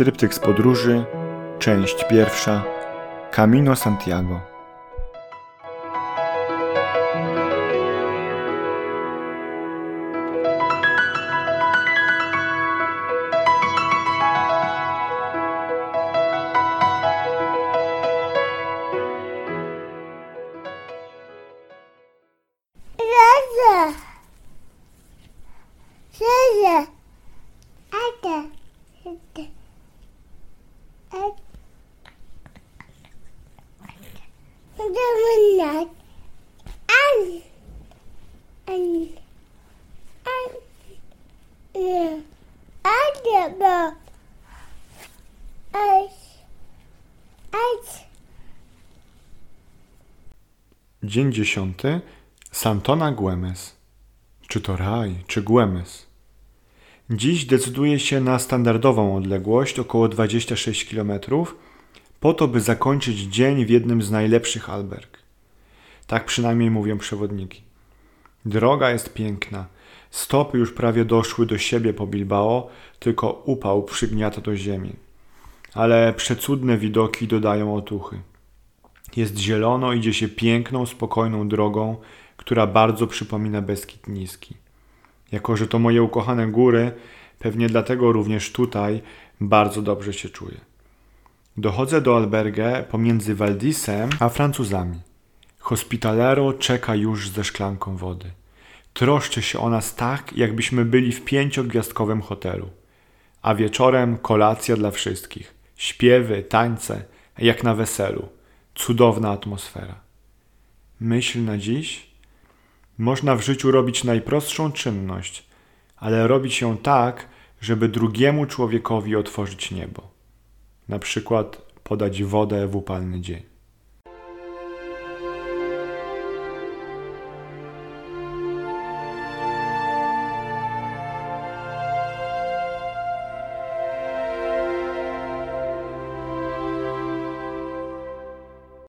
Tryptyk z podróży, część pierwsza, Camino Santiago. Ada. Ada. Ada. Ada menat. An. An. An. Ya. Ada ba. As. As. Dzień dziesiąty. Santona Güemes. Czy to raj, czy Güemes? Dziś decyduję się na standardową odległość, około 26 km, po to, by zakończyć dzień w jednym z najlepszych alberg. Tak przynajmniej mówią przewodniki. Droga jest piękna. Stopy już prawie doszły do siebie po Bilbao, tylko upał przygniata do ziemi. Ale przecudne widoki dodają otuchy. Jest zielono, idzie się piękną, spokojną drogą, która bardzo przypomina Beskid Niski. Jako, że to moje ukochane góry, pewnie dlatego również tutaj bardzo dobrze się czuję. Dochodzę do albergę pomiędzy Waldisem a Francuzami. Hospitalero czeka już ze szklanką wody. Troszczy się o nas tak, jakbyśmy byli w pięciogwiazdkowym hotelu. A wieczorem kolacja dla wszystkich. Śpiewy, tańce, jak na weselu. Cudowna atmosfera. Myśl na dziś? Można w życiu robić najprostszą czynność, ale robić ją tak, żeby drugiemu człowiekowi otworzyć niebo. Na przykład podać wodę w upalny dzień.